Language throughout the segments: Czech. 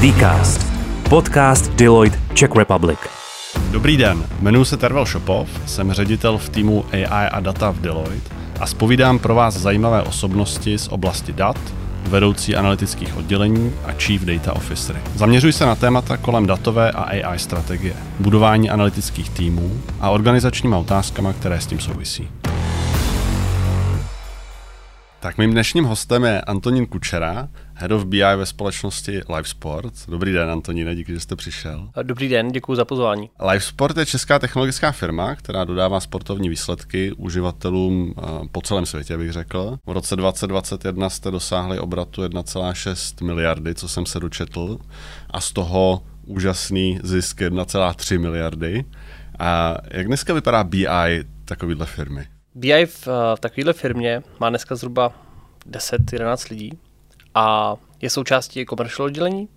Dcast. Podcast Deloitte Czech Republic. Dobrý den, jmenuji se Tervel Šopov, jsem ředitel v týmu AI a data v Deloitte a spovídám pro vás zajímavé osobnosti z oblasti dat, vedoucí analytických oddělení a Chief Data Officery. Zaměřuji se na témata kolem datové a AI strategie, budování analytických týmů a organizačníma otázkama, které s tím souvisí. Tak mým dnešním hostem je Antonín Kučera, Head of BI ve společnosti LiveSport. Dobrý den, Antoníne, díky, že jste přišel. Dobrý den, děkuji za pozvání. LiveSport je česká technologická firma, která dodává sportovní výsledky uživatelům eh, po celém světě, bych řekl. V roce 2021 jste dosáhli obratu 1,6 miliardy, co jsem se dočetl, a z toho úžasný zisk 1,3 miliardy. A jak dneska vypadá BI takovýhle firmy? BI v, eh, v takovéhle firmě má dneska zhruba 10-11 lidí a je součástí commercial oddělení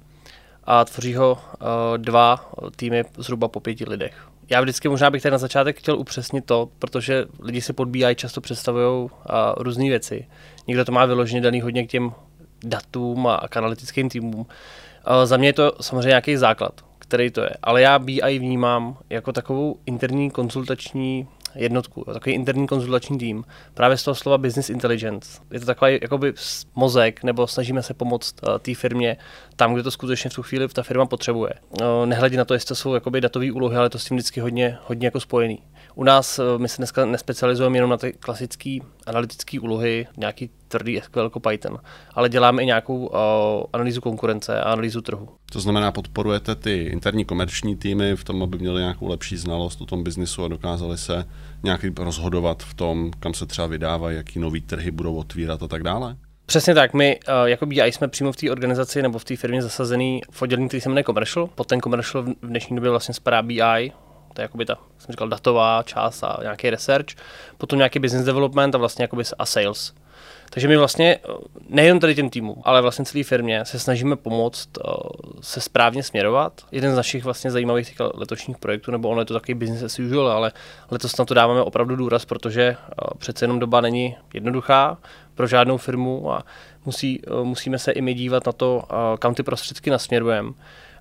a tvoří ho uh, dva týmy zhruba po pěti lidech. Já vždycky možná bych tady na začátek chtěl upřesnit to, protože lidi si pod BI často představují uh, různé věci. Někdo to má vyloženě daný hodně k těm datům a k analytickým týmům. Uh, za mě je to samozřejmě nějaký základ, který to je. Ale já BI vnímám jako takovou interní konzultační jednotku, takový interní konzultační tým, právě z toho slova business intelligence. Je to takový jakoby mozek, nebo snažíme se pomoct uh, té firmě tam, kde to skutečně v tu chvíli ta firma potřebuje. Uh, nehledě na to, jestli to jsou jakoby datové úlohy, ale to s tím vždycky hodně, hodně jako spojený. U nás uh, my se dneska nespecializujeme jenom na ty klasické analytické úlohy, nějaký tvrdý SQL jako Python, ale děláme i nějakou uh, analýzu konkurence a analýzu trhu. To znamená, podporujete ty interní komerční týmy v tom, aby měli nějakou lepší znalost o tom biznisu a dokázali se nějak rozhodovat v tom, kam se třeba vydávají, jaký nový trhy budou otvírat a tak dále? Přesně tak, my uh, jako BI jsme přímo v té organizaci nebo v té firmě zasazený v oddělení, který se jmenuje Commercial. Pod ten Commercial v dnešní době vlastně spadá BI, to je jakoby ta, jsem říkal, datová část a nějaký research, potom nějaký business development a vlastně jakoby a sales. Takže my vlastně nejen tady těm týmům, ale vlastně celé firmě se snažíme pomoct uh, se správně směrovat. Jeden z našich vlastně zajímavých letošních projektů, nebo ono je to takový business as usual, ale letos na to dáváme opravdu důraz, protože uh, přece jenom doba není jednoduchá pro žádnou firmu a musí, uh, musíme se i my dívat na to, kam ty prostředky nasměrujeme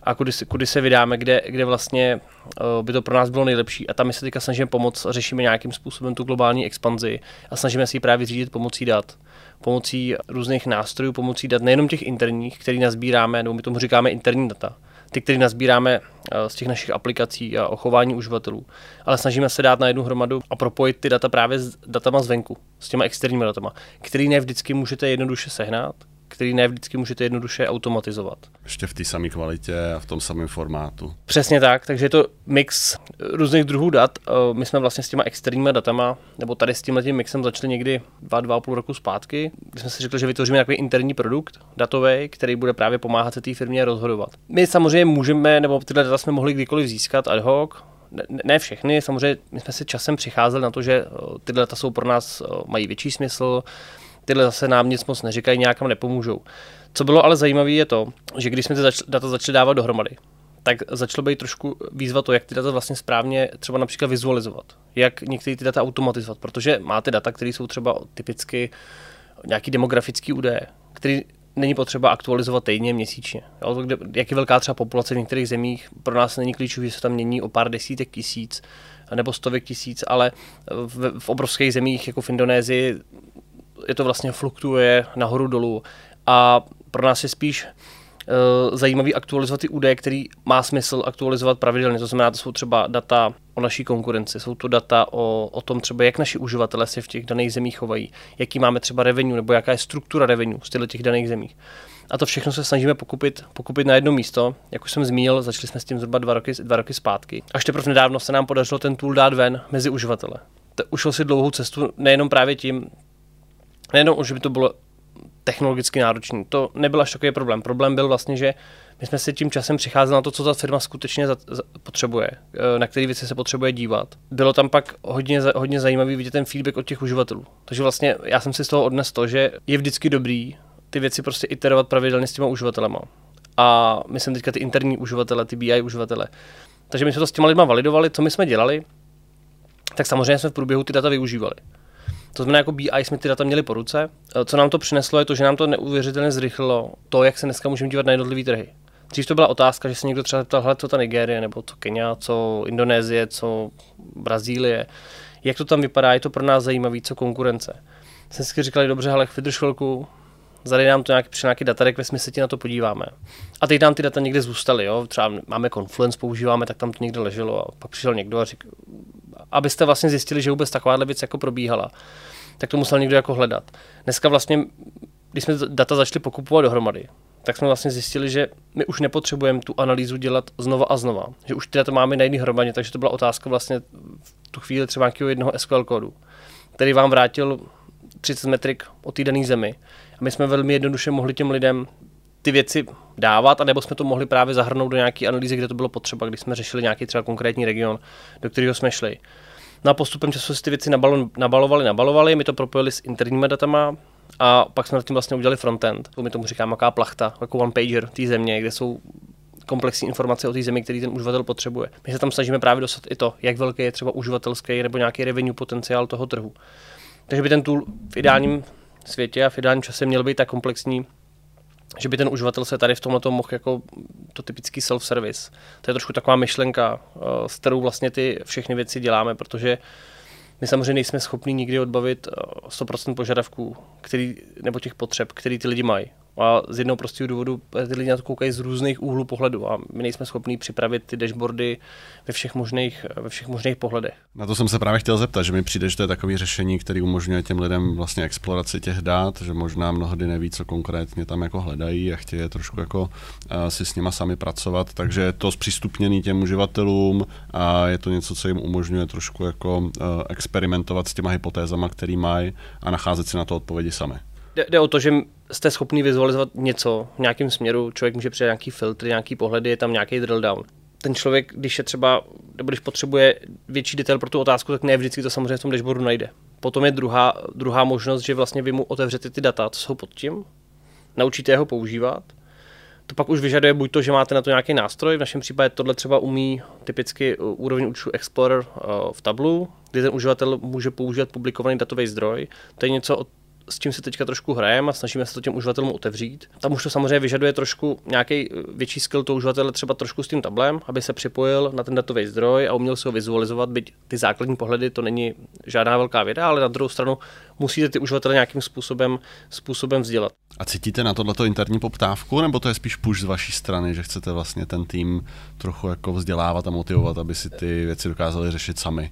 a kudy, kudy se vydáme, kde, kde vlastně uh, by to pro nás bylo nejlepší. A tam my se teďka snažíme pomoct, řešíme nějakým způsobem tu globální expanzi a snažíme si ji právě řídit pomocí dat, pomocí různých nástrojů, pomocí dat nejenom těch interních, který nazbíráme, nebo my tomu říkáme interní data, ty, které nazbíráme uh, z těch našich aplikací a ochování uživatelů, ale snažíme se dát na jednu hromadu a propojit ty data právě s datama zvenku, s těma externími datama, který ne vždycky můžete jednoduše sehnat, který ne vždycky můžete jednoduše automatizovat. Ještě v té samé kvalitě a v tom samém formátu. Přesně tak, takže je to mix různých druhů dat. Eh, my jsme vlastně s těma externími datama, nebo tady s tímhle tím mixem začali někdy dva, dva a půl roku zpátky, kdy jsme si řekli, že vytvoříme takový interní produkt datový, který bude právě pomáhat se té firmě rozhodovat. My samozřejmě můžeme, nebo tyhle data jsme mohli kdykoliv získat ad hoc, ne, všechny, samozřejmě my jsme si časem přicházeli na to, že eh, tyhle data jsou pro nás, eh, mají větší smysl, tyhle zase nám nic moc neříkají, nějakam nepomůžou. Co bylo ale zajímavé je to, že když jsme ty data začali dávat dohromady, tak začalo být trošku výzva to, jak ty data vlastně správně třeba například vizualizovat, jak některé ty data automatizovat, protože máte data, které jsou třeba typicky nějaký demografický údaje, který není potřeba aktualizovat týdně, měsíčně. Jo, kde, jak je velká třeba populace v některých zemích, pro nás není klíčové, že se tam mění o pár desítek tisíc nebo stovek tisíc, ale v, v obrovských zemích, jako v Indonésii, je to vlastně fluktuuje nahoru dolů a pro nás je spíš uh, zajímavý aktualizovat ty údaje, který má smysl aktualizovat pravidelně. To znamená, to jsou třeba data o naší konkurenci, jsou to data o, o tom třeba, jak naši uživatelé se v těch daných zemích chovají, jaký máme třeba revenue, nebo jaká je struktura revenue z těch daných zemích. A to všechno se snažíme pokupit, pokupit na jedno místo. Jak už jsem zmínil, začali jsme s tím zhruba dva roky, dva roky zpátky. Až teprve nedávno se nám podařilo ten tool dát ven mezi uživatele. To ušlo si dlouhou cestu nejenom právě tím, nejenom už by to bylo technologicky náročné. To nebyl až takový problém. Problém byl vlastně, že my jsme si tím časem přicházeli na to, co ta firma skutečně za, za, potřebuje, eh, na které věci se potřebuje dívat. Bylo tam pak hodně, hodně zajímavý vidět ten feedback od těch uživatelů. Takže vlastně já jsem si z toho odnes to, že je vždycky dobrý ty věci prostě iterovat pravidelně s těma uživatelema. A myslím teďka ty interní uživatele, ty BI uživatele. Takže my jsme to s těma lidma validovali, co my jsme dělali, tak samozřejmě jsme v průběhu ty data využívali. To znamená, jako BI jsme ty data měli po ruce. Co nám to přineslo, je to, že nám to neuvěřitelně zrychlilo to, jak se dneska můžeme dívat na jednotlivé trhy. Dřív to byla otázka, že se někdo třeba ptal, co ta Nigérie, nebo co Kenia, co Indonésie, co Brazílie. Jak to tam vypadá, je to pro nás zajímavé, co konkurence. Jsem si říkal, dobře, ale vydrž chvilku, zadej nám to nějaký, při nějaký datarek, ve smyslu, na to podíváme. A teď nám ty data někde zůstaly, jo? třeba máme Confluence, používáme, tak tam to někde leželo a pak přišel někdo a říkal, abyste vlastně zjistili, že vůbec takováhle věc jako probíhala, tak to musel někdo jako hledat. Dneska vlastně, když jsme data začali pokupovat dohromady, tak jsme vlastně zjistili, že my už nepotřebujeme tu analýzu dělat znova a znova. Že už ty data máme na jiný hromadě, takže to byla otázka vlastně v tu chvíli třeba nějakého jednoho SQL kódu, který vám vrátil 30 metrik o té dané zemi. A my jsme velmi jednoduše mohli těm lidem ty věci dávat, anebo jsme to mohli právě zahrnout do nějaké analýzy, kde to bylo potřeba, když jsme řešili nějaký třeba konkrétní region, do kterého jsme šli. No postupem času si ty věci nabalovali, nabalovali, my to propojili s interními datama a pak jsme nad tím vlastně udělali frontend. My tomu říkáme jaká plachta, jako one pager té země, kde jsou komplexní informace o té zemi, který ten uživatel potřebuje. My se tam snažíme právě dostat i to, jak velký je třeba uživatelský nebo nějaký revenue potenciál toho trhu. Takže by ten tool v ideálním světě a v ideálním čase měl být tak komplexní, že by ten uživatel se tady v tomhle mohl jako to typický self-service. To je trošku taková myšlenka, eh, s kterou vlastně ty všechny věci děláme, protože my samozřejmě nejsme schopni nikdy odbavit 100% eh, požadavků, který, nebo těch potřeb, které ty lidi mají. A z jednoho prostého důvodu eh, ty lidi na to koukají z různých úhlů pohledu a my nejsme schopni připravit ty dashboardy ve všech možných, ve všech možných pohledech. Na to jsem se právě chtěl zeptat, že mi přijde, že to je takové řešení, které umožňuje těm lidem vlastně exploraci těch dát, že možná mnohdy neví, co konkrétně tam jako hledají a chtějí trošku jako uh, si s nima sami pracovat, takže je to zpřístupněný těm uživatelům a je to něco, co jim umožňuje trošku jako uh, experimentovat s těma hypotézama, který mají a nacházet si na to odpovědi sami. Jde, jde o to, že jste schopni vizualizovat něco v nějakém směru, člověk může přidat nějaký filtr, nějaký pohledy, je tam nějaký drill down. Ten člověk, když je třeba, nebo když potřebuje větší detail pro tu otázku, tak ne vždycky to samozřejmě v tom dashboardu najde. Potom je druhá, druhá možnost, že vlastně vy mu otevřete ty data, co jsou pod tím, naučíte ho používat. To pak už vyžaduje buď to, že máte na to nějaký nástroj, v našem případě tohle třeba umí typicky úroveň účtu Explorer uh, v tablu, kdy ten uživatel může používat publikovaný datový zdroj. To je něco, s čím se teďka trošku hrajeme a snažíme se to těm uživatelům otevřít. Tam už to samozřejmě vyžaduje trošku nějaký eh, větší skill toho uživatele, třeba trošku s tím tablem, aby se připojil na ten datový zdroj a uměl si ho vizualizovat, byť ty základní pohledy to není žádná velká věda, ale na druhou stranu musíte ty uživatele nějakým způsobem, způsobem vzdělat. A cítíte na tohleto interní poptávku, nebo to je spíš push z vaší strany, že chcete vlastně ten tým trochu jako vzdělávat a motivovat, aby si ty věci dokázali řešit sami?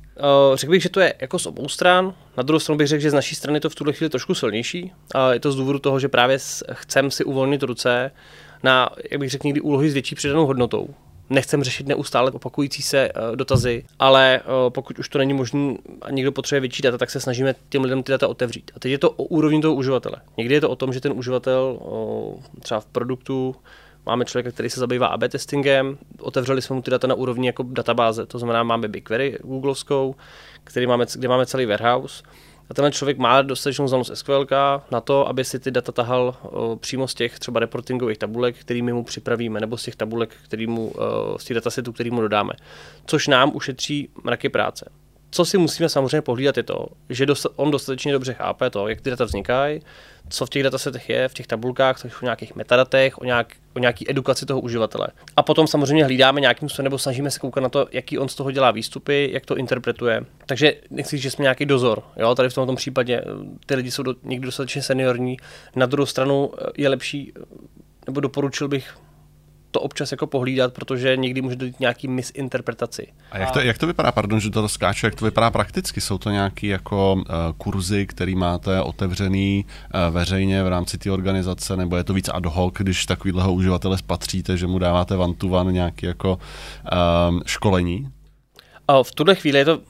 Uh, řekl bych, že to je jako z obou stran. Na druhou stranu bych řekl, že z naší strany to v tuhle chvíli trošku silnější. Je to z důvodu toho, že právě chcem si uvolnit ruce na, jak bych řekl, někdy úlohy s větší přidanou hodnotou nechcem řešit neustále opakující se uh, dotazy, ale uh, pokud už to není možné a někdo potřebuje větší data, tak se snažíme těm lidem ty data otevřít. A teď je to o úrovni toho uživatele. Někdy je to o tom, že ten uživatel uh, třeba v produktu Máme člověka, který se zabývá AB testingem, otevřeli jsme mu ty data na úrovni jako databáze, to znamená máme BigQuery googlovskou, který máme, kde máme celý warehouse a tenhle člověk má dostatečnou znalost SQL na to, aby si ty data tahal o, přímo z těch třeba reportingových tabulek, kterými mu připravíme, nebo z těch tabulek, který mu, o, z těch datasetů, který mu dodáme. Což nám ušetří mraky práce. Co si musíme samozřejmě pohlídat je to, že on dostatečně dobře chápe to, jak ty data vznikají, co v těch datasetech je, v těch tabulkách, o nějakých metadatech, o, nějak, o nějaký edukaci toho uživatele. A potom samozřejmě hlídáme nějakým způsobem, nebo snažíme se koukat na to, jaký on z toho dělá výstupy, jak to interpretuje. Takže nechci říct, že jsme nějaký dozor. Jo? Tady v tomto případě ty lidi jsou do, někdy dostatečně seniorní. Na druhou stranu je lepší, nebo doporučil bych to občas jako pohlídat, protože někdy může dojít nějaký misinterpretaci. A jak to, jak to vypadá, pardon, že to rozkáču, jak to vypadá prakticky? Jsou to nějaké jako uh, kurzy, které máte otevřený uh, veřejně v rámci té organizace, nebo je to víc ad hoc, když takovýhleho uživatele spatříte, že mu dáváte one to one nějaké jako uh, školení? V tuhle chvíli je to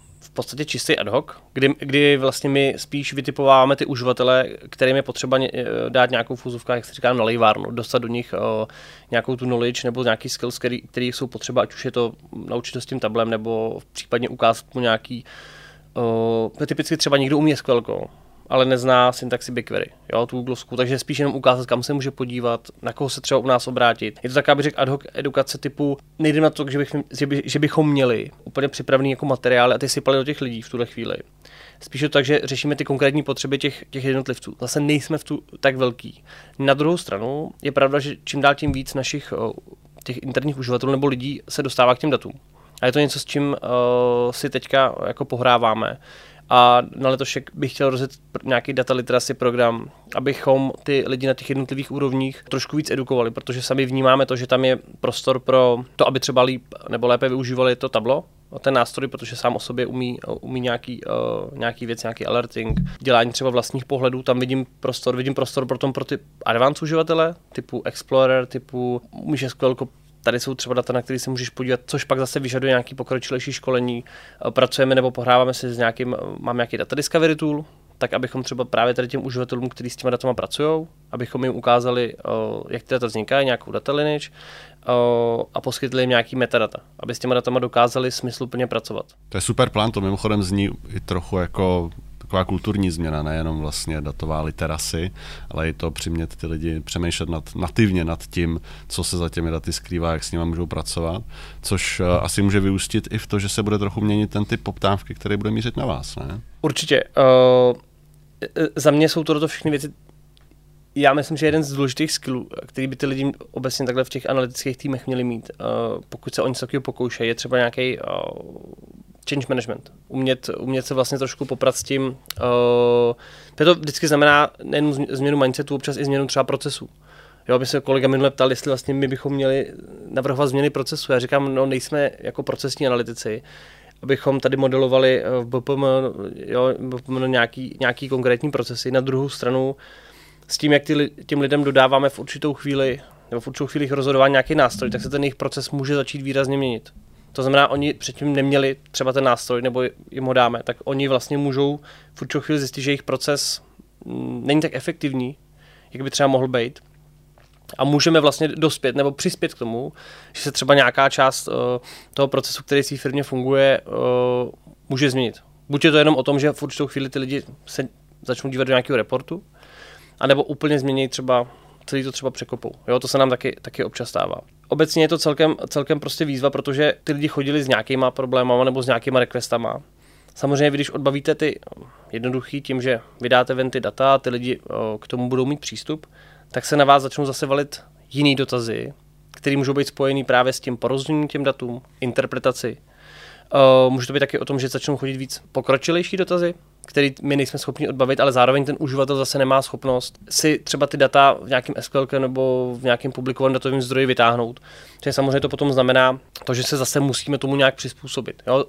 podstatě čistý ad hoc, kdy, kdy vlastně my spíš vytipováváme ty uživatele, kterým je potřeba ně, eh, dát nějakou fuzovku, jak se říká, na lejvárnu, dostat do nich o, eh, nějakou tu knowledge nebo nějaký skills, který, který jsou potřeba, ať už je to naučit s tím tablem, nebo případně ukázat mu nějaký, o, typicky třeba někdo umí SQL, ale nezná syntaxi BigQuery, jo, tu Googlovskou, takže spíš jenom ukázat, kam se může podívat, na koho se třeba u nás obrátit. Je to taková, bych řekl, ad hoc edukace typu, nejde na to, že, bych, že, by, že bychom měli úplně připravený jako materiály a ty sypali do těch lidí v tuhle chvíli. Spíš to tak, že řešíme ty konkrétní potřeby těch, těch jednotlivců. Zase nejsme v tu tak velký. Na druhou stranu je pravda, že čím dál tím víc našich těch interních uživatelů nebo lidí se dostává k těm datům. A je to něco, s čím uh, si teďka jako pohráváme. A na letošek bych chtěl rozjet nějaký data literacy program, abychom ty lidi na těch jednotlivých úrovních trošku víc edukovali, protože sami vnímáme to, že tam je prostor pro to, aby třeba líp nebo lépe využívali to tablo, ten nástroj, protože sám o sobě umí, umí nějaký, uh, nějaký věc, nějaký alerting, dělání třeba vlastních pohledů, tam vidím prostor, vidím prostor pro tom pro ty advanced uživatele, typu Explorer, typu umíš SQL Tady jsou třeba data, na které se můžeš podívat, což pak zase vyžaduje nějaký pokročilejší školení. Eh, pracujeme nebo pohráváme se s nějakým, eh, mám nějaký data discovery tool, tak abychom třeba právě tady těm uživatelům, kteří s těma datama pracují, abychom jim ukázali, eh, jak ty data vznikají, nějakou data lineage a poskytli jim nějaký metadata, aby s těma datama dokázali smysluplně pracovat. To je super plán, to mimochodem zní i trochu jako taková kulturní změna, nejenom vlastně datová literasy, ale i to přimět ty lidi přemýšlet nad, nativně nad tím, co se za těmi daty skrývá, jak s nimi můžou pracovat, což uh, asi může vyústit i v to, že se bude trochu měnit ten typ poptávky, který bude mířit na vás, ne? Určitě. Uh, za mě jsou to všechny věci, já myslím, že jeden z důležitých skillů, který by ty lidi obecně takhle v těch analytických týmech měli mít, uh, pokud se o něco takového pokoušejí, je třeba nějaký uh, change management. Umět, umět se vlastně trošku poprat s tím. Uh, to vždycky znamená nejen změnu mindsetu, občas i změnu třeba procesu. Jo, by se kolega minule ptal, jestli vlastně my bychom měli navrhovat změny procesu. Já říkám, no nejsme jako procesní analytici, abychom tady modelovali v BPM, jo, BPM nějaký, nějaký konkrétní procesy. Na druhou stranu s tím, jak ty, těm lidem dodáváme v určitou chvíli nebo v určitou chvíli rozhodování nějaký nástroj, tak se ten jejich proces může začít výrazně měnit. To znamená, oni předtím neměli třeba ten nástroj, nebo jim ho dáme, tak oni vlastně můžou v určitou chvíli zjistit, že jejich proces mm, není tak efektivní, jak by třeba mohl být. A můžeme vlastně dospět nebo přispět k tomu, že se třeba nějaká část uh, toho procesu, který v firmě funguje, uh, může změnit. Buď je to jenom o tom, že v určitou chvíli ty lidi se začnou dívat do nějakého reportu, anebo úplně změní třeba celý to třeba překopou. Jo, to se nám taky, taky občas stává. Obecně je to celkem, celkem prostě výzva, protože ty lidi chodili s nějakýma problémama nebo s nějakýma requestama. Samozřejmě, když odbavíte ty jednoduchý tím, že vydáte ven ty data a ty lidi k tomu budou mít přístup, tak se na vás začnou zase valit jiný dotazy, které můžou být spojený právě s tím porozuměním těm datům, interpretaci. Může to být taky o tom, že začnou chodit víc pokročilejší dotazy, který my nejsme schopni odbavit, ale zároveň ten uživatel zase nemá schopnost si třeba ty data v nějakém SQL nebo v nějakém publikovaném datovém zdroji vytáhnout. Takže samozřejmě to potom znamená to, že se zase musíme tomu nějak přizpůsobit. Jo?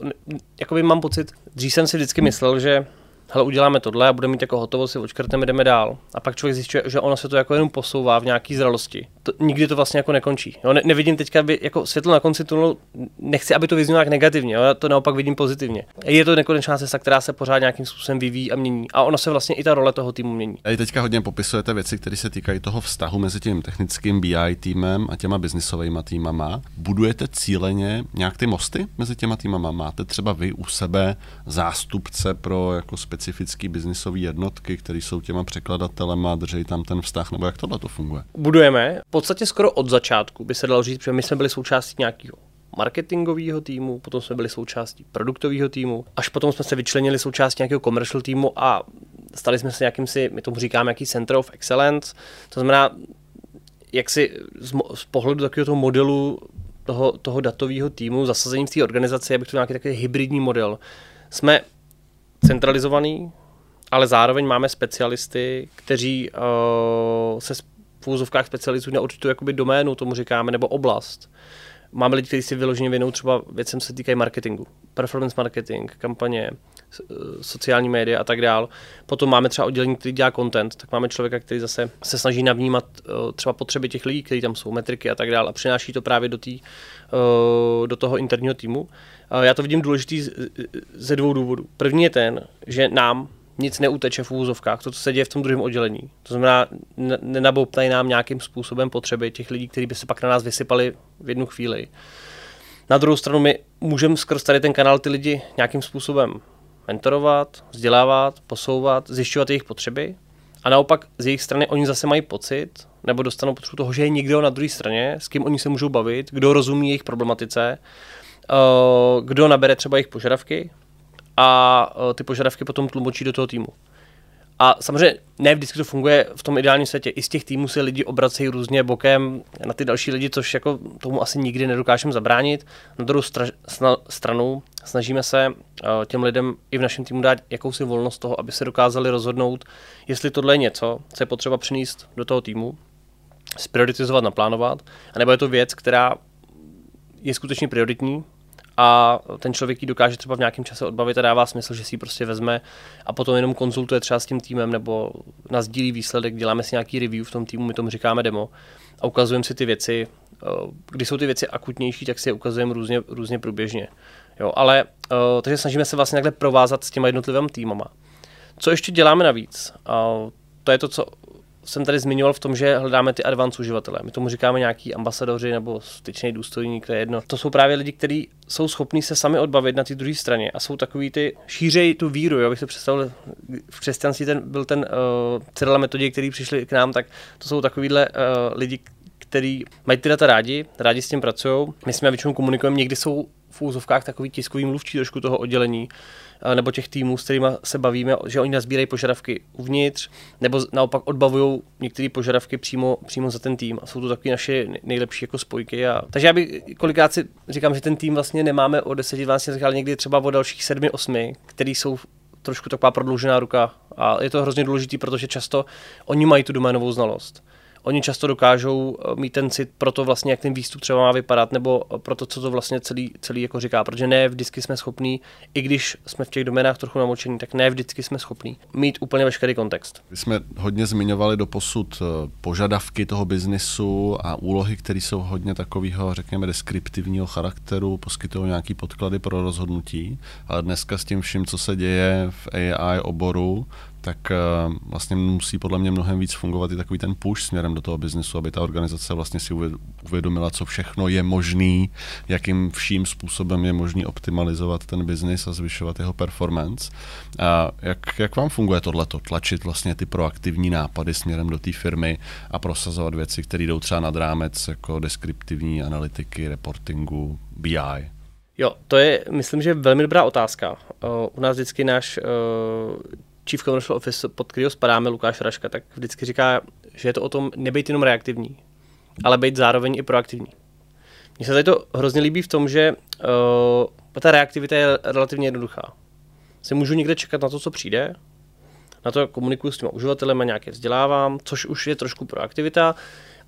Jakoby mám pocit, dřív jsem si vždycky myslel, že hele, uděláme tohle a budeme mít jako hotovo, si očkrtneme, jdeme dál. A pak člověk zjistí, že ono se to jako jenom posouvá v nějaký zralosti. To, nikdy to vlastně jako nekončí. Jo, ne, nevidím teďka by, jako světlo na konci tunelu, nechci, aby to vyznělo jak negativně, jo, já to naopak vidím pozitivně. Je to nekonečná cesta, která se pořád nějakým způsobem vyvíjí a mění. A ono se vlastně i ta role toho týmu mění. A teďka hodně popisujete věci, které se týkají toho vztahu mezi tím technickým BI týmem a těma biznisovými týmama. Budujete cíleně nějak ty mosty mezi těma týmama? Máte třeba vy u sebe zástupce pro jako specifické biznisové jednotky, které jsou těma překladatelema, drží tam ten vztah, nebo jak tohle to funguje? Budujeme. V podstatě skoro od začátku by se dalo říct, že my jsme byli součástí nějakého marketingového týmu, potom jsme byli součástí produktového týmu, až potom jsme se vyčlenili součástí nějakého commercial týmu a stali jsme se jakýmsi, my tomu říkáme, jaký Center of Excellence, to znamená, jak si z, z pohledu takového toho modelu toho, toho datového týmu, zasazení v té organizaci, abych to nějaký takový hybridní model. Jsme centralizovaný, ale zároveň máme specialisty, kteří uh, se v úzovkách specializují na určitou jakoby doménu, tomu říkáme, nebo oblast. Máme lidi, kteří si vyloženě věnou třeba věcem se týkají marketingu, performance marketing, kampaně, sociální média a tak dál. Potom máme třeba oddělení, který dělá content, tak máme člověka, který zase se snaží navnímat uh, třeba potřeby těch lidí, kteří tam jsou, metriky a tak dál a přináší to právě do, tý, uh, do toho interního týmu. Já to vidím důležitý ze dvou důvodů. První je ten, že nám nic neuteče v úvozovkách, to, co se děje v tom druhém oddělení. To znamená, nenabouptají nám nějakým způsobem potřeby těch lidí, kteří by se pak na nás vysypali v jednu chvíli. Na druhou stranu my můžeme skrz tady ten kanál ty lidi nějakým způsobem mentorovat, vzdělávat, posouvat, zjišťovat jejich potřeby a naopak z jejich strany oni zase mají pocit, nebo dostanou potřebu toho, že je někdo na druhé straně, s kým oni se můžou bavit, kdo rozumí jejich problematice, Eh, kdo nabere třeba jejich požadavky a eh, ty požadavky potom tlumočí do toho týmu. A samozřejmě ne vždycky to funguje v tom ideálním světě. I z těch týmů se lidi obracejí různě bokem na ty další lidi, což jako tomu asi nikdy nedokážeme zabránit. Na druhou stra- sna- stranu snažíme se uh, těm lidem i v našem týmu dát jakousi volnost toho, aby se dokázali rozhodnout, jestli tohle je něco, co je potřeba přinést do toho týmu, sprioritizovat, naplánovat, anebo je to věc, která je skutečně prioritní a ten člověk ji dokáže třeba v nějakém čase odbavit a dává smysl, že si ji prostě vezme a potom jenom konzultuje třeba s tím týmem nebo nazdílí výsledek, děláme si nějaký review v tom týmu, my tomu říkáme demo a ukazujeme si ty věci. Eh, když jsou ty věci akutnější, tak si je ukazujeme různě, různě průběžně. Jo, ale uh, takže snažíme se vlastně takhle provázat s těma jednotlivými týmama. Co ještě děláme navíc? Uh, to je to, co jsem tady zmiňoval v tom, že hledáme ty advanced uživatele. My tomu říkáme nějaký ambasadoři nebo styčný důstojník, to je jedno. To jsou právě lidi, kteří jsou schopní se sami odbavit na té druhé straně a jsou takový ty, šířej tu víru, jo, abych se představil, v křesťanství ten, byl ten uh, Cyrila metodě, který přišli k nám, tak to jsou takovýhle uh, lidi, kteří mají ty data rádi, rádi s tím pracují. My jsme většinou komunikujeme, někdy jsou v úzovkách takový tiskový mluvčí trošku toho oddělení, nebo těch týmů, s kterými se bavíme, že oni nazbírají požadavky uvnitř, nebo naopak odbavují některé požadavky přímo, přímo za ten tým. A jsou to takové naše nejlepší jako spojky. A... Takže já bych kolikrát si říkám, že ten tým vlastně nemáme o 10-12 ale někdy třeba o dalších 7-8, který jsou trošku taková prodloužená ruka. A je to hrozně důležité, protože často oni mají tu doménovou znalost oni často dokážou eh, mít ten cit pro to vlastně, jak ten výstup třeba má vypadat, nebo eh, pro to, co to vlastně celý, celý jako říká, protože ne vždycky jsme schopní, i když jsme v těch doménách trochu namočení, tak ne vždycky jsme schopní mít úplně veškerý kontext. My jsme hodně zmiňovali do posud eh, požadavky toho biznisu a úlohy, které jsou hodně takového, řekněme, deskriptivního charakteru, poskytují nějaký podklady pro rozhodnutí, ale dneska s tím vším, co se děje v AI oboru, tak eh, vlastně musí podle mě mnohem víc fungovat i takový ten push směrem do toho biznesu, aby ta organizace vlastně si uvědomila, co všechno je možný, jakým vším způsobem je možný optimalizovat ten biznis a zvyšovat jeho performance. A jak, jak vám funguje tohleto? Tlačit vlastně ty proaktivní nápady směrem do té firmy a prosazovat věci, které jdou třeba nad rámec jako deskriptivní analytiky, reportingu, BI? Jo, to je, myslím, že velmi dobrá otázka. Uh, u nás vždycky náš uh, Chief Commercial Office, pod kterého spadáme Lukáš Raška, tak vždycky říká, že je to o tom nebejt jenom reaktivní, ale být zároveň i proaktivní. Mně se tady to hrozně líbí v tom, že uh, ta reaktivita je relativně jednoduchá. Si můžu někde čekat na to, co přijde, na to komunikuju s těma uživatelem a nějaké vzdělávám, což už je trošku proaktivita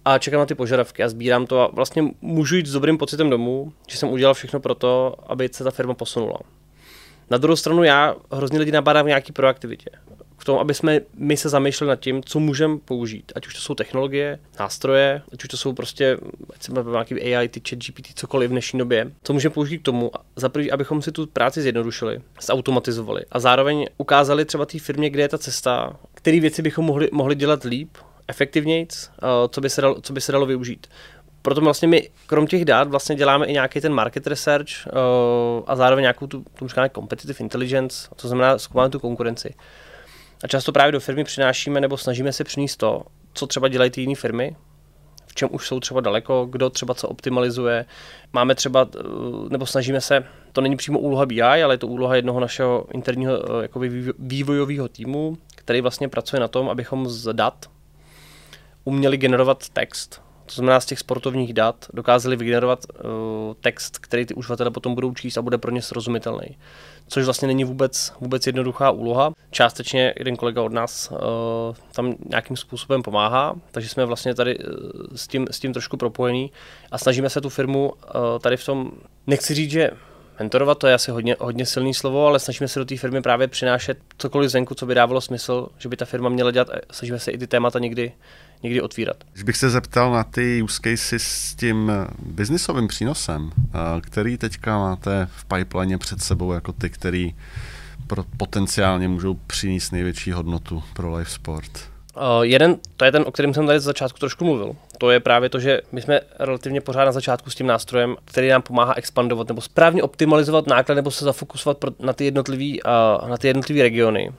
a čekám na ty požadavky a sbírám to a vlastně můžu jít s dobrým pocitem domů, že jsem udělal všechno pro to, aby se ta firma posunula. Na druhou stranu já hrozně lidi nabádám v nějaký proaktivitě. K tomu, aby jsme my se zamýšleli nad tím, co můžeme použít. Ať už to jsou technologie, nástroje, ať už to jsou prostě, ať se nějaký AI, ty chat GPT, cokoliv v dnešní době. Co můžeme použít k tomu, za prvý, abychom si tu práci zjednodušili, zautomatizovali a zároveň ukázali třeba té firmě, kde je ta cesta, které věci bychom mohli, mohli dělat líp, efektivněji, co by, se dalo, co by se dalo využít proto vlastně my, krom těch dát, vlastně děláme i nějaký ten market research uh, a zároveň nějakou tu, tu říkáme competitive intelligence, to znamená zkoumáme tu konkurenci. A často právě do firmy přinášíme nebo snažíme se přinést to, co třeba dělají ty jiné firmy, v čem už jsou třeba daleko, kdo třeba co optimalizuje. Máme třeba, nebo snažíme se, to není přímo úloha BI, ale je to úloha jednoho našeho interního jakoby vývojového týmu, který vlastně pracuje na tom, abychom z dat uměli generovat text to znamená z těch sportovních dat, dokázali vygenerovat uh, text, který ty uživatelé potom budou číst a bude pro ně srozumitelný. Což vlastně není vůbec, vůbec jednoduchá úloha. Částečně jeden kolega od nás uh, tam nějakým způsobem pomáhá, takže jsme vlastně tady uh, s, tím, s tím trošku propojení a snažíme se tu firmu uh, tady v tom, nechci říct, že mentorovat, to je asi hodně, hodně silný slovo, ale snažíme se do té firmy právě přinášet cokoliv zvenku, co by dávalo smysl, že by ta firma měla dělat, snažíme se i ty témata někdy, někdy otvírat. Když bych se zeptal na ty use cases s tím biznisovým přínosem, který teďka máte v pipeline před sebou jako ty, který potenciálně můžou přinést největší hodnotu pro live sport? Uh, jeden, to je ten, o kterém jsem tady z začátku trošku mluvil. To je právě to, že my jsme relativně pořád na začátku s tím nástrojem, který nám pomáhá expandovat nebo správně optimalizovat náklad nebo se zafokusovat na ty jednotlivé uh, na ty jednotlivý regiony.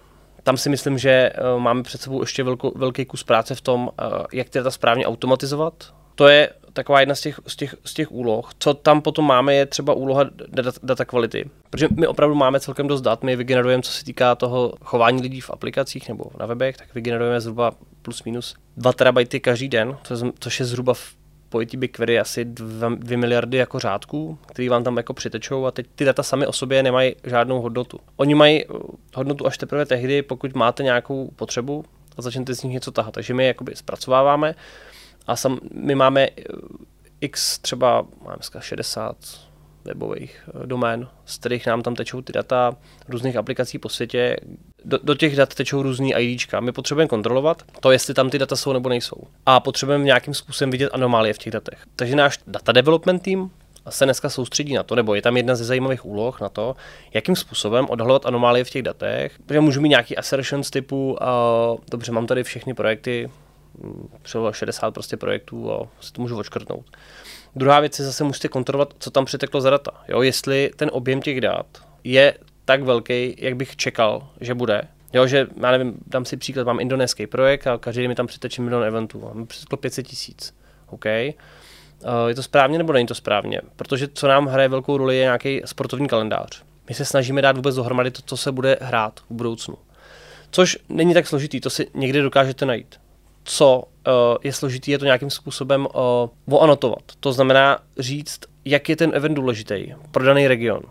Tam si myslím, že uh, máme před sebou ještě velkou, velký kus práce v tom, jak ty data správně automatizovat. To je taková jedna z těch, z, těch, z těch úloh. Co tam potom máme, je třeba úloha data, data kvality. Protože my opravdu máme celkem dost dat, my vygenerujeme, co se týká toho chování lidí v aplikacích nebo na webech, tak vygenerujeme zhruba plus minus 2 terabajty každý den, což je zhruba v pojetí BigQuery asi 2, 2 miliardy jako řádků, který vám tam jako přitečou a teď ty data sami o sobě nemají žádnou hodnotu. Oni mají uh, hodnotu až teprve tehdy, pokud máte nějakou potřebu a začnete z nich něco tahat. Takže my je jakoby zpracováváme a sam, my máme uh, x třeba, máme dneska 60 webových uh, domén, z kterých nám tam tečou ty data různých aplikací po světě, do, do těch dat tečou různý IDčka. My potřebujeme kontrolovat to, jestli tam ty data jsou nebo nejsou. A potřebujeme nějakým způsobem vidět anomálie v těch datech. Takže náš data development team se dneska soustředí na to, nebo je tam jedna ze zajímavých úloh na to, jakým způsobem odhalovat anomálie v těch datech. Protože můžu mít nějaký assertions typu, uh, dobře, mám tady všechny projekty, třeba 60 prostě projektů a si to můžu odškrtnout. Druhá věc je zase musíte kontrolovat, co tam přiteklo za data. Jo, jestli ten objem těch dat je tak velký, jak bych čekal, že bude. Jo, že já nevím, dám si příklad, mám indonéský projekt a každý mi tam přitečí milion eventů. Mám přiteklo 500 tisíc. OK. Uh, je to správně nebo není to správně? Protože co nám hraje velkou roli je nějaký sportovní kalendář. My se snažíme dát vůbec dohromady to, co se bude hrát v budoucnu. Což není tak složitý, to si někdy dokážete najít. Co uh, je složitý, je to nějakým způsobem uh, oanotovat. To znamená říct, jak je ten event důležitý pro daný region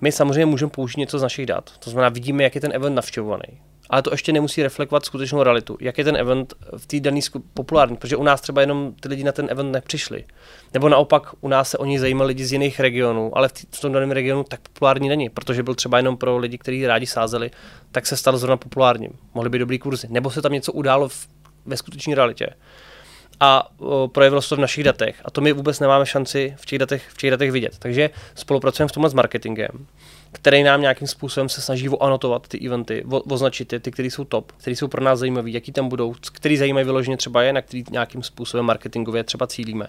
my samozřejmě můžeme použít něco z našich dat. To znamená, vidíme, jak je ten event navštěvovaný. Ale to ještě nemusí reflektovat skutečnou realitu. Jak je ten event v té dané populární, protože u nás třeba jenom ty lidi na ten event nepřišli. Nebo naopak u nás se o ní zajímali lidi z jiných regionů, ale v, tý, v tom daném regionu tak populární není, protože byl třeba jenom pro lidi, kteří rádi sázeli, tak se stal zrovna populárním. Mohly být dobrý kurzy. Nebo se tam něco událo v, ve skutečné realitě a o, projevilo se to v našich datech. A to my vůbec nemáme šanci v těch datech, v těch datech vidět. Takže spolupracujeme v tomhle s marketingem, který nám nějakým způsobem se snaží anotovat ty eventy, o, označit ty, ty, které jsou top, které jsou pro nás zajímavé, jaký tam budou, který zajímají vyloženě třeba je, na který nějakým způsobem marketingově třeba cílíme.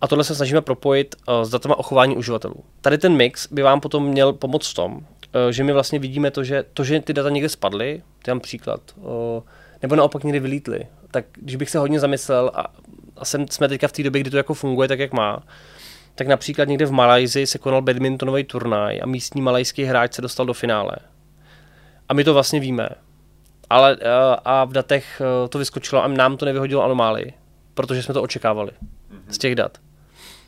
A tohle se snažíme propojit uh, s datama o chování uživatelů. Tady ten mix by vám potom měl pomoct v tom, uh, že my vlastně vidíme to, že to, že ty data někde spadly, dám příklad, uh, nebo naopak někdy vylítly, tak když bych se hodně zamyslel a, a jsem, jsme teďka v té době, kdy to jako funguje tak, jak má, tak například někde v Malajzi se konal badmintonový turnaj a místní malajský hráč se dostal do finále. A my to vlastně víme. Ale a v datech e, to vyskočilo a nám to nevyhodilo anomálii, protože jsme to očekávali mm-hmm. z těch dat.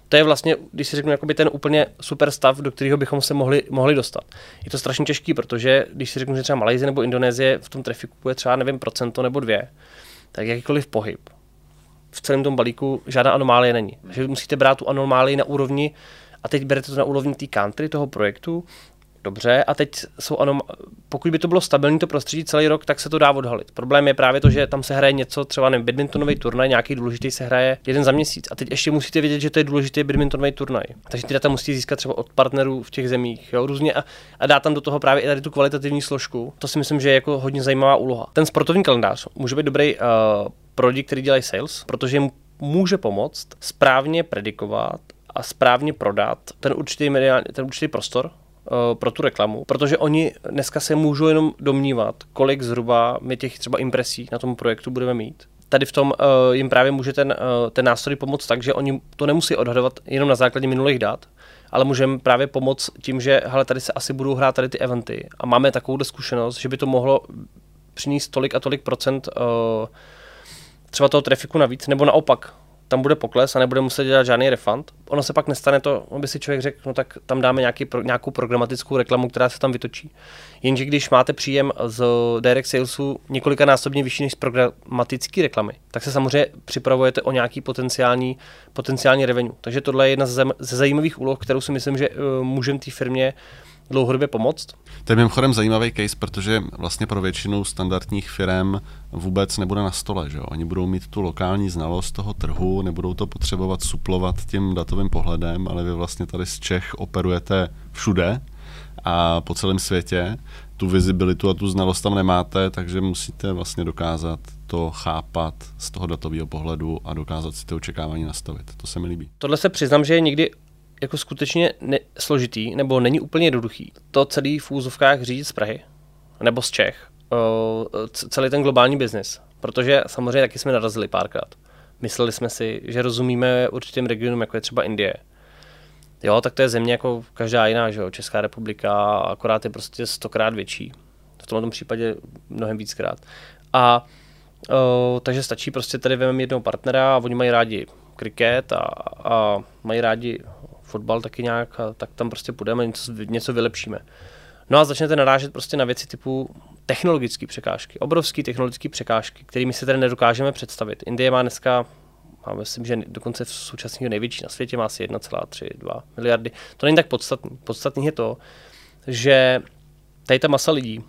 To je vlastně, když si řeknu, jakoby ten úplně super stav, do kterého bychom se mohli, mohli dostat. Je to strašně těžký, protože když si řeknu, že třeba Malajzie nebo Indonésie v tom trafiku je třeba, nevím, procento nebo dvě, tak jakýkoliv pohyb v celém tom balíku žádná anomálie není. Takže musíte brát tu anomálii na úrovni, a teď berete to na úrovni té country, toho projektu, Dobře, a teď jsou ano, pokud by to bylo stabilní to prostředí celý rok, tak se to dá odhalit. Problém je právě to, že tam se hraje něco, třeba nevím, badmintonový turnaj, nějaký důležitý se hraje jeden za měsíc. A teď ještě musíte vědět, že to je důležitý badmintonový turnaj. Takže ty data musíte získat třeba od partnerů v těch zemích, jo, různě a, a dát tam do toho právě i tady tu kvalitativní složku. To si myslím, že je jako hodně zajímavá úloha. Ten sportovní kalendář může být dobrý uh, pro lidi, kteří dělají sales, protože jim může pomoct správně predikovat a správně prodat ten určitý, mediální, ten určitý prostor, pro tu reklamu, protože oni dneska se můžou jenom domnívat, kolik zhruba my těch třeba impresí na tom projektu budeme mít. Tady v tom uh, jim právě může ten, uh, ten nástroj pomoct tak, že oni to nemusí odhadovat jenom na základě minulých dat, ale můžeme právě pomoct tím, že hele, tady se asi budou hrát tady ty eventy a máme takovou zkušenost, že by to mohlo přinést tolik a tolik procent uh, třeba toho trafiku navíc, nebo naopak, tam bude pokles a nebude muset dělat žádný refund. Ono se pak nestane to, aby si člověk řekl, no tak tam dáme nějaký, pro, nějakou programatickou reklamu, která se tam vytočí. Jenže když máte příjem z direct salesu několika násobně vyšší než z programatické reklamy, tak se samozřejmě připravujete o nějaký potenciální, potenciální revenue. Takže tohle je jedna ze, zajímavých úloh, kterou si myslím, že uh, můžeme té firmě dlouhodobě pomoct. To je mimochodem zajímavý case, protože vlastně pro většinu standardních firm vůbec nebude na stole. Že? Oni budou mít tu lokální znalost toho trhu, nebudou to potřebovat suplovat tím datovým pohledem, ale vy vlastně tady z Čech operujete všude a po celém světě. Tu vizibilitu a tu znalost tam nemáte, takže musíte vlastně dokázat to chápat z toho datového pohledu a dokázat si ty očekávání nastavit. To se mi líbí. Tohle se přiznám, že je někdy jako skutečně ne- složitý, nebo není úplně jednoduchý. To celý v úzovkách řídit z Prahy, nebo z Čech, uh, celý ten globální biznis. Protože samozřejmě taky jsme narazili párkrát. Mysleli jsme si, že rozumíme určitým regionům, jako je třeba Indie. Jo, tak to je země jako každá jiná, že jo? Česká republika, akorát je prostě stokrát větší. V tomto případě mnohem víckrát. A o, takže stačí prostě tady vezmeme jednoho partnera a oni mají rádi kriket a, a mají rádi fotbal taky nějak, a tak tam prostě půjdeme, něco, něco vylepšíme. No a začnete narážet prostě na věci typu technologické překážky, obrovské technologické překážky, kterými si tady nedokážeme představit. Indie má dneska, má myslím, že dokonce v současného největší na světě má asi 1,3-2 miliardy. To není tak podstatný. Podstatný je to, že tady ta masa lidí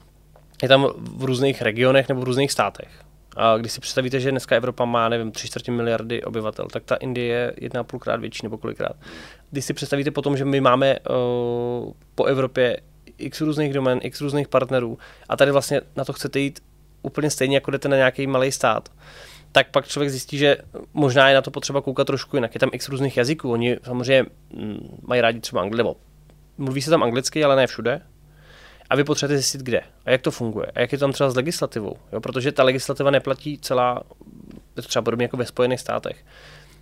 je tam v různých regionech nebo v různých státech. A když si představíte, že dneska Evropa má, nevím, tři čtvrtě miliardy obyvatel, tak ta Indie je jedna půlkrát větší nebo kolikrát. Když si představíte potom, že my máme uh, po Evropě x různých domén, x různých partnerů a tady vlastně na to chcete jít úplně stejně, jako jdete na nějaký malý stát, tak pak člověk zjistí, že možná je na to potřeba koukat trošku jinak. Je tam x různých jazyků. Oni samozřejmě mm, mají rádi třeba anglicky, nebo mluví se tam anglicky, ale ne všude. A vy potřebujete zjistit, kde a jak to funguje. A jak je tam třeba s legislativou. Jo? Protože ta legislativa neplatí celá, třeba podobně jako ve Spojených státech.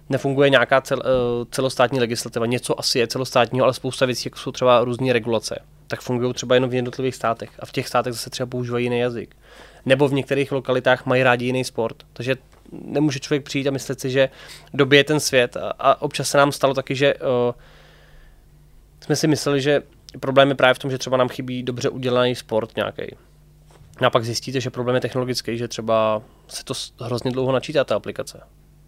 Nefunguje nějaká cel, eh, celostátní legislativa. Něco asi je celostátního, ale spousta věcí, jako jsou třeba různé regulace tak fungují třeba jenom v jednotlivých státech. A v těch státech zase třeba používají jiný jazyk. Nebo v některých lokalitách mají rádi jiný sport. Takže nemůže člověk přijít a myslet si, že dobije ten svět. A, a občas se nám stalo taky, že uh, jsme si mysleli, že problém je právě v tom, že třeba nám chybí dobře udělaný sport nějaký. A pak zjistíte, že problém je technologický, že třeba se to hrozně dlouho načítá ta aplikace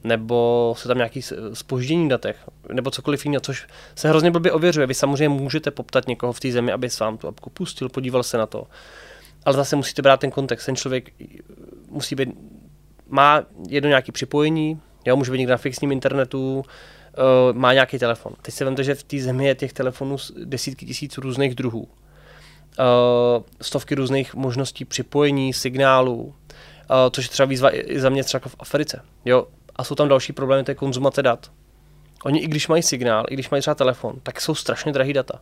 nebo se tam nějaký spoždění datech, nebo cokoliv jiného, což se hrozně blbě ověřuje. Vy samozřejmě můžete poptat někoho v té zemi, aby vám tu apku pustil, podíval se na to. Ale zase musíte brát ten kontext. Ten člověk musí být, má jedno nějaké připojení, jo, může být někde na fixním internetu, uh, má nějaký telefon. Teď se vemte, že v té zemi je těch telefonů desítky tisíc různých druhů. Uh, stovky různých možností připojení, signálů, uh, což je třeba výzva i za mě třeba v Africe. Jo, a jsou tam další problémy, to je konzumace dat. Oni, i když mají signál, i když mají třeba telefon, tak jsou strašně drahý data.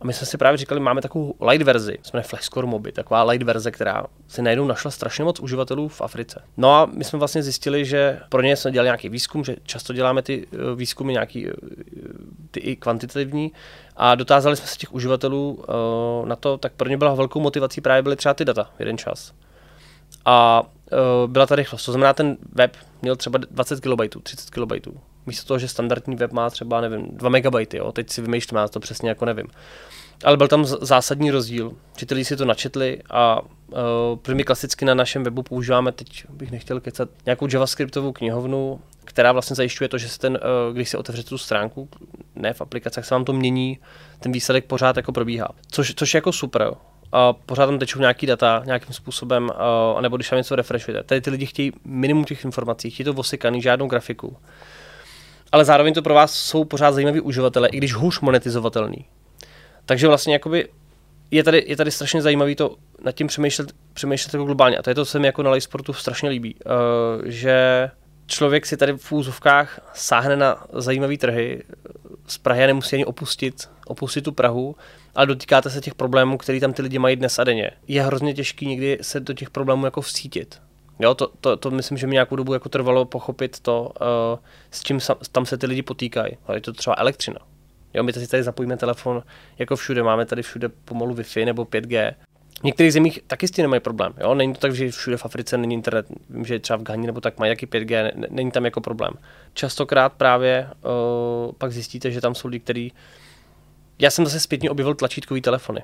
A my jsme si právě říkali, máme takovou light verzi, jsme Flashcore Mobi, taková light verze, která si najednou našla strašně moc uživatelů v Africe. No a my jsme vlastně zjistili, že pro ně jsme dělali nějaký výzkum, že často děláme ty eh, výzkumy nějaký eh, ty i kvantitativní a dotázali jsme se těch uživatelů uh, na to, tak pro ně byla velkou motivací právě byly třeba ty data v jeden čas. A byla ta rychlost. To znamená, ten web měl třeba 20 KB, 30 KB. Místo toho, že standardní web má třeba, nevím, 2 MB, jo. teď si vymýšlím, já to přesně jako nevím. Ale byl tam zásadní rozdíl, že ty lidi si to načetli a uh, my klasicky na našem webu používáme, teď bych nechtěl kecat, nějakou javascriptovou knihovnu, která vlastně zajišťuje to, že se ten, uh, když si otevřete tu stránku, ne v aplikacích, se vám to mění, ten výsledek pořád jako probíhá. Což, což je jako super a pořád tam tečou nějaký data nějakým způsobem, uh, nebo když tam něco refreshujete. Tady ty lidi chtějí minimum těch informací, chtějí to osekaný, žádnou grafiku. Ale zároveň to pro vás jsou pořád zajímaví uživatelé, i když hůř monetizovatelný. Takže vlastně jakoby je tady, je tady strašně zajímavý to nad tím přemýšlet, přemýšlet jako globálně. A to je to, co se mi jako na sportu strašně líbí. Uh, že člověk si tady v úzovkách sáhne na zajímavé trhy, z Prahy a nemusí ani opustit, opustit tu Prahu, ale dotýkáte se těch problémů, které tam ty lidi mají dnes a denně. Je hrozně těžký někdy se do těch problémů jako vcítit. Jo, to, to, to myslím, že mi nějakou dobu jako trvalo pochopit to, uh, s čím sa, tam se ty lidi potýkají. Ale je to třeba elektřina. Jo, my si tady zapojíme telefon jako všude, máme tady všude pomalu Wi-Fi nebo 5G. V některých zemích taky s tím nemají problém. Jo? Není to tak, že všude v Africe není internet, vím, že třeba v Ghani nebo tak mají taky 5G, není tam jako problém. Častokrát právě uh, pak zjistíte, že tam jsou lidi, kteří já jsem zase zpětně objevil tlačítkový telefony.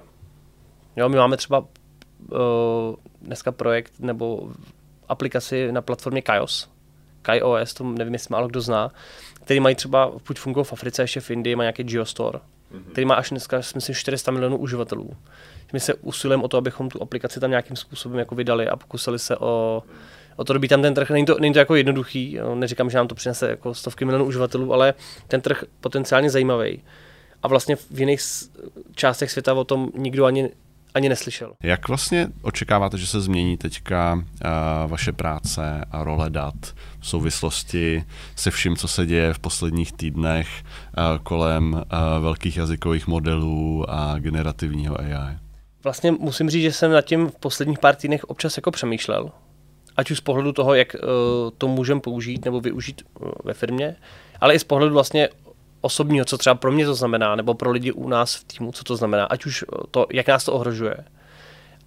Jo, my máme třeba uh, dneska projekt nebo aplikaci na platformě Kaios, KaiOS, to nevím, jestli málo kdo zná, který mají třeba, buď fungují v Africe, ještě v Indii, má nějaký Geostore, mm-hmm. který má až dneska, myslím, 400 milionů uživatelů. My se usilujeme o to, abychom tu aplikaci tam nějakým způsobem jako vydali a pokusili se o, o to dobít tam ten trh. Není to, není to jako jednoduchý, neříkám, že nám to přinese jako stovky milionů uživatelů, ale ten trh potenciálně zajímavý a vlastně v jiných částech světa o tom nikdo ani ani neslyšel. Jak vlastně očekáváte, že se změní teďka uh, vaše práce a role dat v souvislosti se vším, co se děje v posledních týdnech uh, kolem uh, velkých jazykových modelů a generativního AI? Vlastně musím říct, že jsem nad tím v posledních pár týdnech občas jako přemýšlel. ať už z pohledu toho, jak uh, to můžeme použít nebo využít uh, ve firmě, ale i z pohledu vlastně osobního, co třeba pro mě to znamená, nebo pro lidi u nás v týmu, co to znamená, ať už to, jak nás to ohrožuje.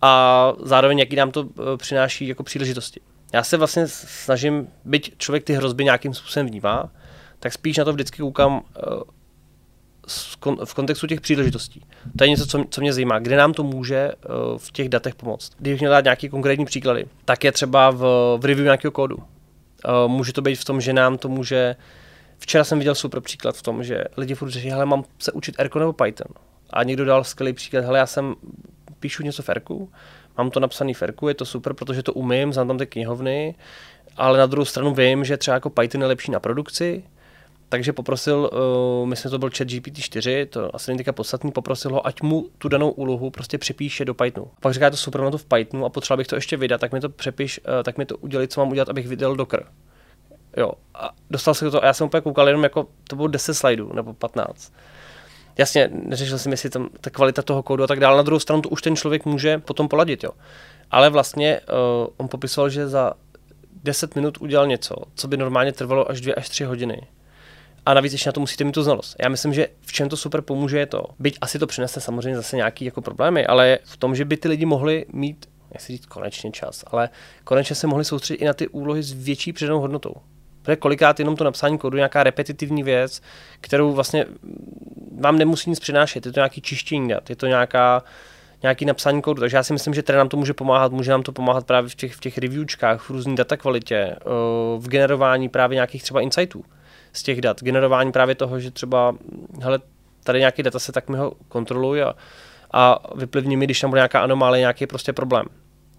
A zároveň, jaký nám to uh, přináší jako příležitosti. Já se vlastně snažím, byť člověk ty hrozby nějakým způsobem vnímá, tak spíš na to vždycky koukám v kontextu těch příležitostí. To je něco, co, mě zajímá. Kde nám to může v těch datech pomoct? Když měl dát nějaký konkrétní příklady, tak je třeba v, v review nějakého kódu. Může to být v tom, že nám to může... Včera jsem viděl super příklad v tom, že lidi furt řeší, hele, mám se učit Erko nebo Python. A někdo dal skvělý příklad, hele, já jsem píšu něco v Erku, mám to napsaný v Erku, je to super, protože to umím, znám tam ty knihovny, ale na druhou stranu vím, že třeba jako Python je lepší na produkci, takže poprosil, uh, myslím, to byl chat GPT-4, to asi není teďka podstatný, poprosil ho, ať mu tu danou úlohu prostě přepíše do Pythonu. A pak říká, to super, na to v Pythonu a potřeboval bych to ještě vydat, tak mi to přepiš, uh, tak mi to udělej, co mám udělat, abych vydal Docker. Jo, a dostal se to a já jsem úplně koukal jenom jako, to bylo 10 slajdů nebo 15. Jasně, neřešil jsem, jestli tam ta kvalita toho kódu a tak dále. Na druhou stranu to už ten člověk může potom poladit, jo. Ale vlastně uh, on popisoval, že za 10 minut udělal něco, co by normálně trvalo až 2 až 3 hodiny a navíc ještě na to musíte mít tu znalost. Já myslím, že v čem to super pomůže je to, byť asi to přinese samozřejmě zase nějaký jako problémy, ale v tom, že by ty lidi mohli mít, jak si říct, konečně čas, ale konečně se mohli soustředit i na ty úlohy s větší přidanou hodnotou. Protože kolikrát jenom to napsání kódu nějaká repetitivní věc, kterou vlastně vám nemusí nic přinášet. Je to nějaký čištění dat, je to nějaká, nějaký napsání kódu. Takže já si myslím, že tady nám to může pomáhat. Může nám to pomáhat právě v těch, v těch reviewčkách, v různé data kvalitě, v generování právě nějakých třeba insightů z těch dat. Generování právě toho, že třeba, hele, tady nějaký data se tak mi ho kontrolují a, a vyplivní mi, když tam bude nějaká anomálie, nějaký prostě problém.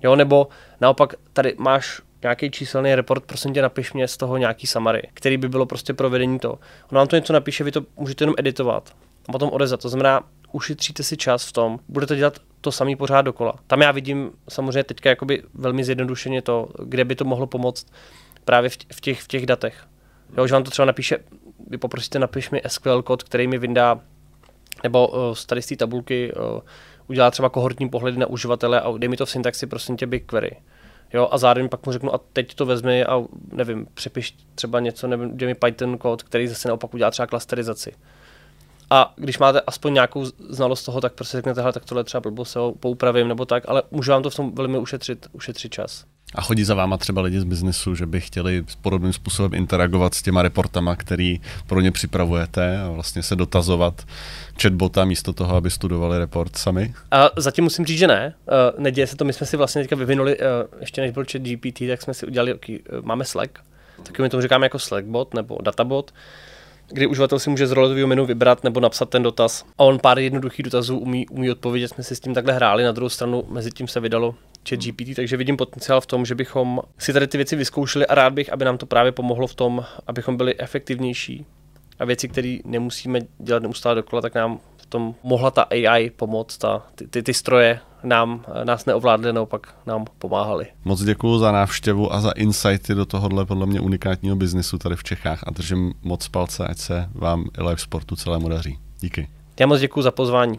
Jo, nebo naopak tady máš nějaký číselný report, prosím tě, napiš mě z toho nějaký summary, který by bylo prostě provedení to. On vám to něco napíše, vy to můžete jenom editovat a potom odezat. To znamená, ušetříte si čas v tom, budete dělat to samý pořád dokola. Tam já vidím samozřejmě teďka jakoby velmi zjednodušeně to, kde by to mohlo pomoct právě v těch, v těch datech. Jo, že vám to třeba napíše, vy poprosíte, napiš mi SQL kód, který mi vyndá, nebo uh, tady z té tabulky uh, udělá třeba kohortní pohledy na uživatele a dej mi to v syntaxi, prosím tě, BigQuery. Jo, a zároveň pak mu řeknu, a teď to vezmi a nevím, přepiš třeba něco, nevím, mi Python kód, který zase naopak udělá třeba klasterizaci. A když máte aspoň nějakou znalost toho, tak prostě řeknete, hele, tak tohle třeba blbo se ho poupravím nebo tak, ale můžu vám to v tom velmi ušetřit, ušetřit čas. A chodí za váma třeba lidi z biznesu, že by chtěli podobným způsobem interagovat s těma reportama, který pro ně připravujete a vlastně se dotazovat chatbota místo toho, aby studovali report sami? A zatím musím říct, že ne. Uh, neděje se to, my jsme si vlastně teďka vyvinuli, uh, ještě než byl chat GPT, tak jsme si udělali, okay, uh, máme Slack, taky my tomu říkáme jako Slackbot nebo databot, kdy uživatel si může z roletového menu vybrat nebo napsat ten dotaz. A on pár jednoduchých dotazů umí, umí odpovědět. Jsme si s tím takhle hráli. Na druhou stranu mezi tím se vydalo chat GPT, takže vidím potenciál v tom, že bychom si tady ty věci vyzkoušeli a rád bych, aby nám to právě pomohlo v tom, abychom byli efektivnější a věci, které nemusíme dělat neustále dokola, tak nám tom mohla ta AI pomoct a ty, ty, ty stroje nám, nás neovládly, naopak nám pomáhali. Moc děkuji za návštěvu a za insighty do tohohle podle mě unikátního biznesu tady v Čechách a držím moc palce, ať se vám i live sportu celému daří. Díky. Já moc děkuji za pozvání.